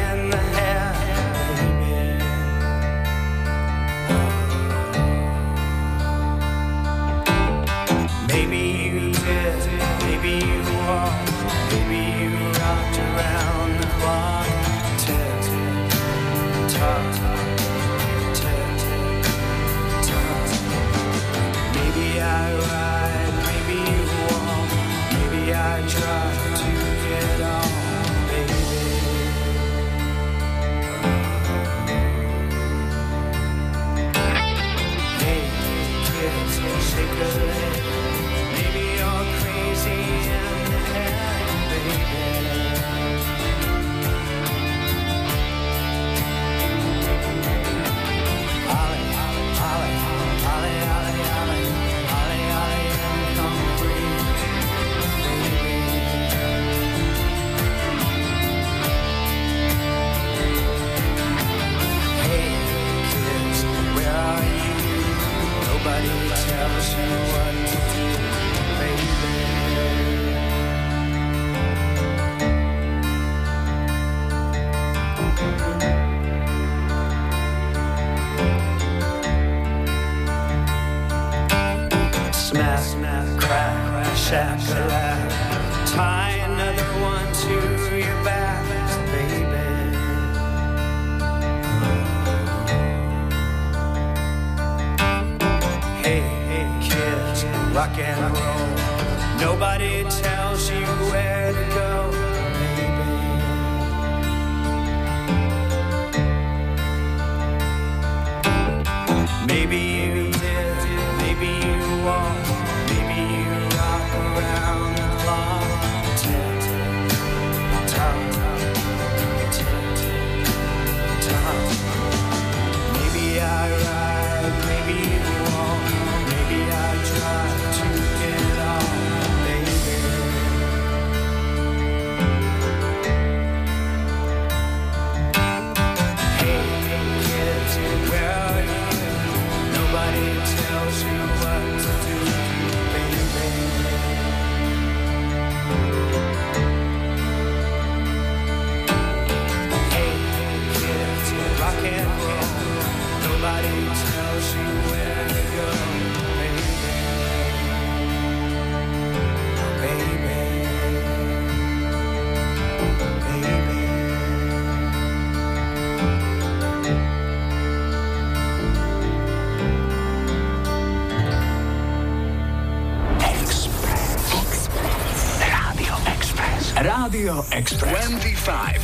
Express. 25.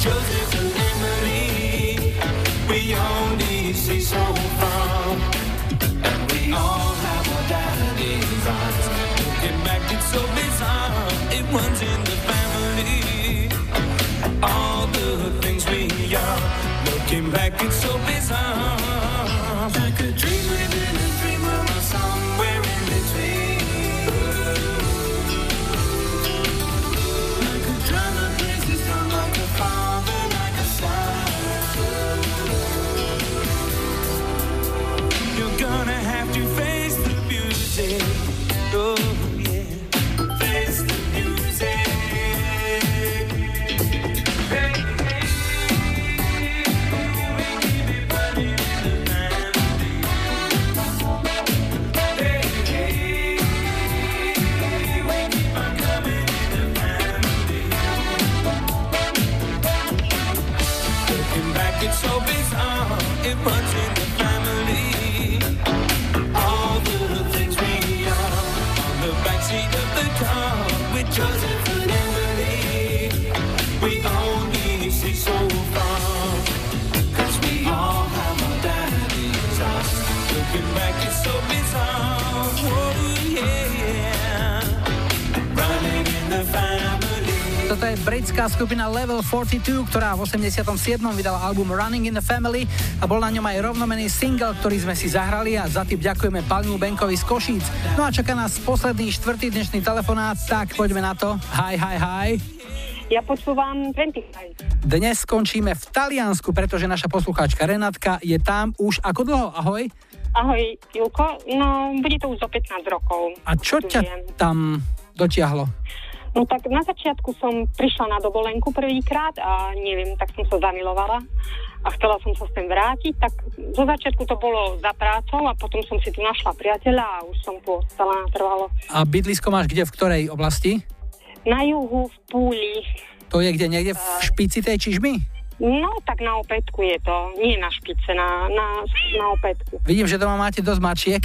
chosen. Britská skupina Level 42, ktorá v 87. vydala album Running in the Family a bol na ňom aj rovnomený single, ktorý sme si zahrali a za tým ďakujeme Palmu Benkovi z Košíc. No a čaká nás posledný štvrtý dnešný telefonát, tak poďme na to. Hi, hi, hi. Ja počúvam 25. Dnes skončíme v Taliansku, pretože naša poslucháčka Renatka je tam už ako dlho? Ahoj. Ahoj, Julko. No, bude to už o 15 rokov. A čo ťa tam dotiahlo? No tak na začiatku som prišla na dovolenku prvýkrát a neviem, tak som sa zamilovala a chcela som sa sem vrátiť, tak zo začiatku to bolo za prácou a potom som si tu našla priateľa a už som tu ostala natrvalo. A bydlisko máš kde, v ktorej oblasti? Na juhu, v Púli, To je kde, niekde v špici tej čižmy? no tak na opätku je to, nie na špice, na, na, na opätku. Vidím, že doma máte dosť mačiek,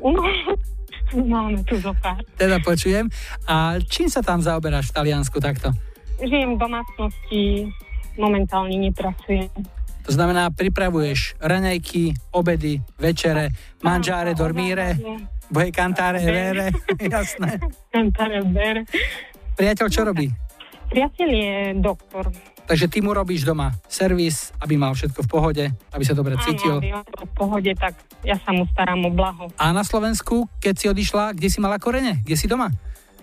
No, máme tu zo pár. teda počujem. A čím sa tam zaoberáš v Taliansku takto? Žijem v domácnosti, momentálne nepracujem. To znamená, pripravuješ raňajky, obedy, večere, manžáre, dormíre, boje kantáre, vere, jasné. Kantáre, vere. Priateľ čo robí? Priateľ je doktor. Takže ty mu robíš doma servis, aby mal všetko v pohode, aby sa dobre cítil. Áno, aby on bol v pohode, tak ja sa mu starám o blaho. A na Slovensku, keď si odišla, kde si mala korene? Kde si doma?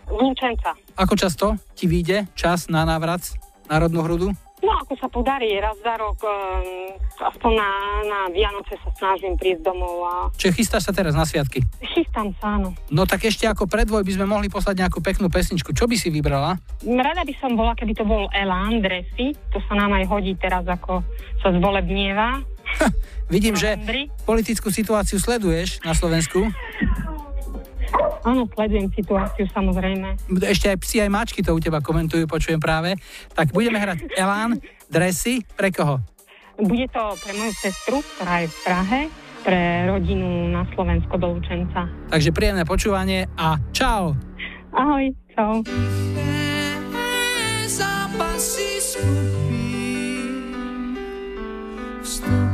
Lúčenca. Ako často ti vyjde čas na návrat na rodnú hrudu? No ako sa podarí, raz za rok, um, aspoň na, na Vianoce sa snažím prísť domov a Čiže chystáš sa teraz na sviatky? chystám sa, áno. No tak ešte ako predvoj by sme mohli poslať nejakú peknú pesničku. Čo by si vybrala? Rada by som bola, keby to bol Elan Dresy, to sa nám aj hodí teraz, ako sa zvolebnieva. Vidím, že politickú situáciu sleduješ na Slovensku. Áno, sledujem situáciu samozrejme. Ešte aj psi, aj mačky to u teba komentujú, počujem práve. Tak budeme hrať Elán, dresy, pre koho? Bude to pre moju sestru, ktorá je v Prahe, pre rodinu na Slovensko do Lučenca. Takže príjemné počúvanie a čau! Ahoj, čau. zápasy skupín. Vstupenky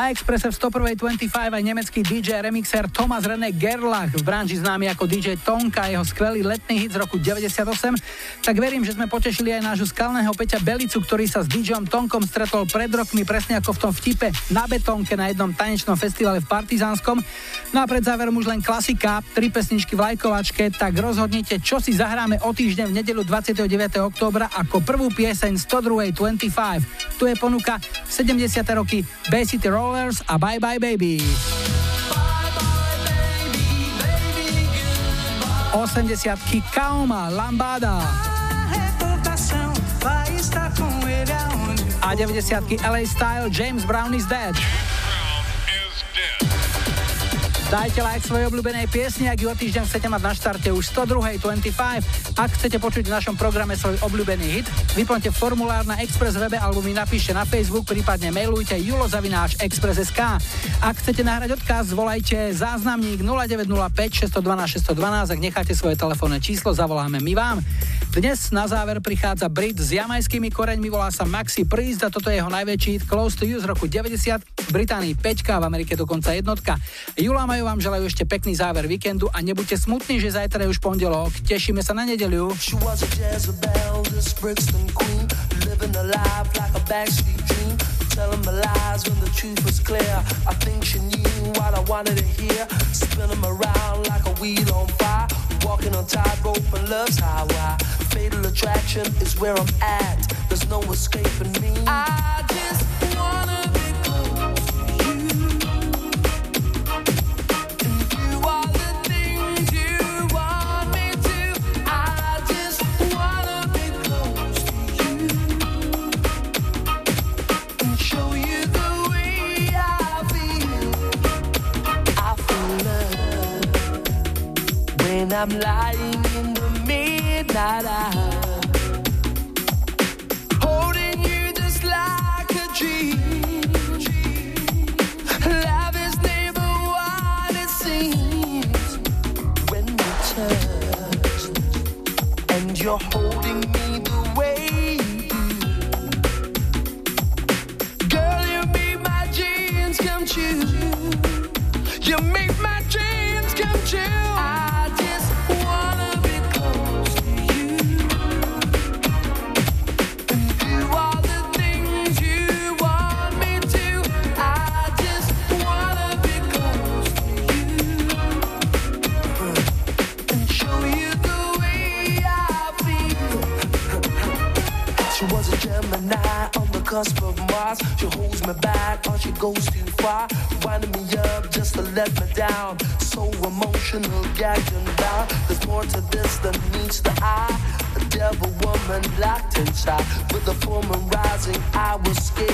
Na Expresse v 101.25 aj nemecký DJ remixer Thomas René Gerlach, v branži známy ako DJ Tonka, jeho skvelý letný hit z roku 98. Tak verím, že sme potešili aj nášho skalného Peťa Belicu, ktorý sa s DJom Tonkom stretol pred rokmi presne ako v tom vtipe na betónke na jednom tanečnom festivale v Partizánskom. No a pred záverom už len klasika, tri pesničky v lajkovačke, tak rozhodnite, čo si zahráme o týždeň v nedelu 29. októbra ako prvú pieseň 102.25. Tu je ponuka 70. roky Bay City Rollers a Bye Bye Baby. 80 Kaoma, Lambada. A 90 LA Style, James Brown is Dead. Dajte like svojej obľúbenej piesni, ak ju o týždeň chcete mať na štarte už 102.25. Ak chcete počuť v našom programe svoj obľúbený hit, vyplňte formulár na Express webe alebo mi napíšte na Facebook, prípadne mailujte julozavináč.express.sk. Ak chcete nahrať odkaz, volajte záznamník 0905 612 612, ak necháte svoje telefónne číslo, zavoláme my vám. Dnes na záver prichádza Brit s jamajskými koreňmi, volá sa Maxi Priest a toto je jeho najväčší hit Close to You z roku 90, v Británii 5, v Amerike dokonca jednotka. Jula Majú vám želajú ešte pekný záver víkendu a nebuďte smutní, že zajtra je už pondelok. Tešíme sa na nedeliu. Telling my lies when the truth was clear. I think she knew what I wanted to hear. Spin 'em around like a wheel on fire. Walking on tightrope and love's highway. Fatal attraction is where I'm at. There's no escaping me. I just I'm lying in the midnight hour, holding you just like a dream. Love is never what it seems when we touch, and you're emotional, gagged bound. There's more to this than meets the eye. A devil woman locked inside. With the full moon rising, I was scared.